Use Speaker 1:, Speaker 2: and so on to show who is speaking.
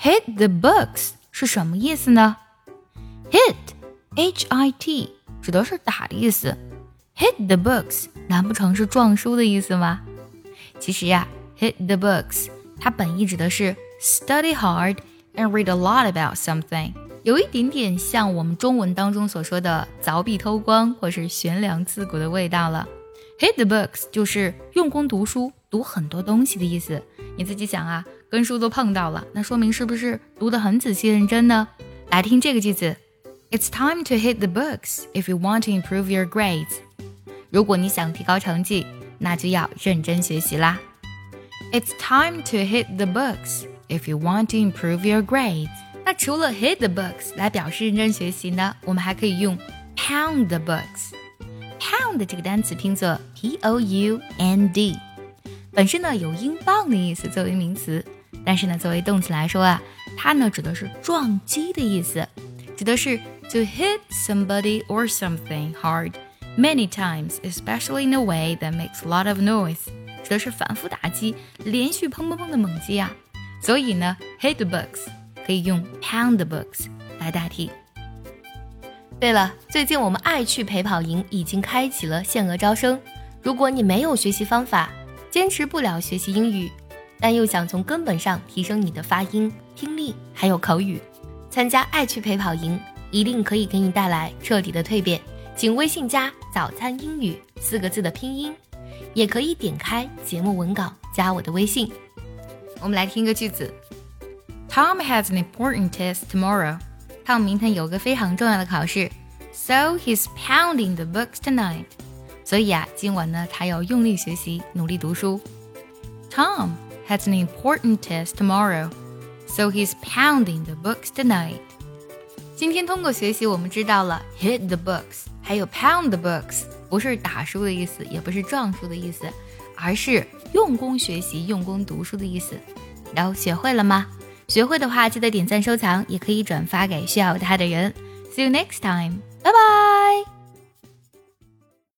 Speaker 1: hit the books 是什么意思呢？hit，h i t，指的是打的意思。hit the books，难不成是撞书的意思吗？其实呀，hit the books，它本意指的是 study hard and read a lot about something，有一点点像我们中文当中所说的凿壁偷光或是悬梁刺股的味道了。hit the books 就是用功读书，读很多东西的意思。你自己想啊，跟书都碰到了，那说明是不是读得很仔细认真呢？来听这个句子：It's time to hit the books if you want to improve your grades。如果你想提高成绩，那就要认真学习啦。It's time to hit the books if you want to improve your grades。那除了 hit the books 来表示认真学习呢，我们还可以用 pound the books。pound 这个单词拼作 p o u n d。本身呢有英镑的意思作为名词，但是呢作为动词来说啊，它呢指的是撞击的意思，指的是 to hit somebody or something hard many times, especially in a way that makes a lot of noise，指的是反复打击，连续砰砰砰的猛击啊。所以呢，hit the books 可以用 pound the books 来代替。对了，最近我们爱趣陪跑营已经开启了限额招生，如果你没有学习方法。坚持不了学习英语，但又想从根本上提升你的发音、听力还有口语，参加爱趣陪跑营一定可以给你带来彻底的蜕变。请微信加“早餐英语”四个字的拼音，也可以点开节目文稿加我的微信。我们来听个句子：Tom has an important test tomorrow. Tom 明天有个非常重要的考试，so he's pounding the books tonight. 所以啊，今晚呢，他要用力学习，努力读书。Tom has an important test tomorrow, so he's pounding the books tonight. 今天通过学习，我们知道了 hit the books，还有 pound the books，不是打书的意思，也不是撞书的意思，而是用功学习、用功读书的意思。然后学会了吗？学会的话，记得点赞收藏，也可以转发给需要它的人。See you next time. Bye bye.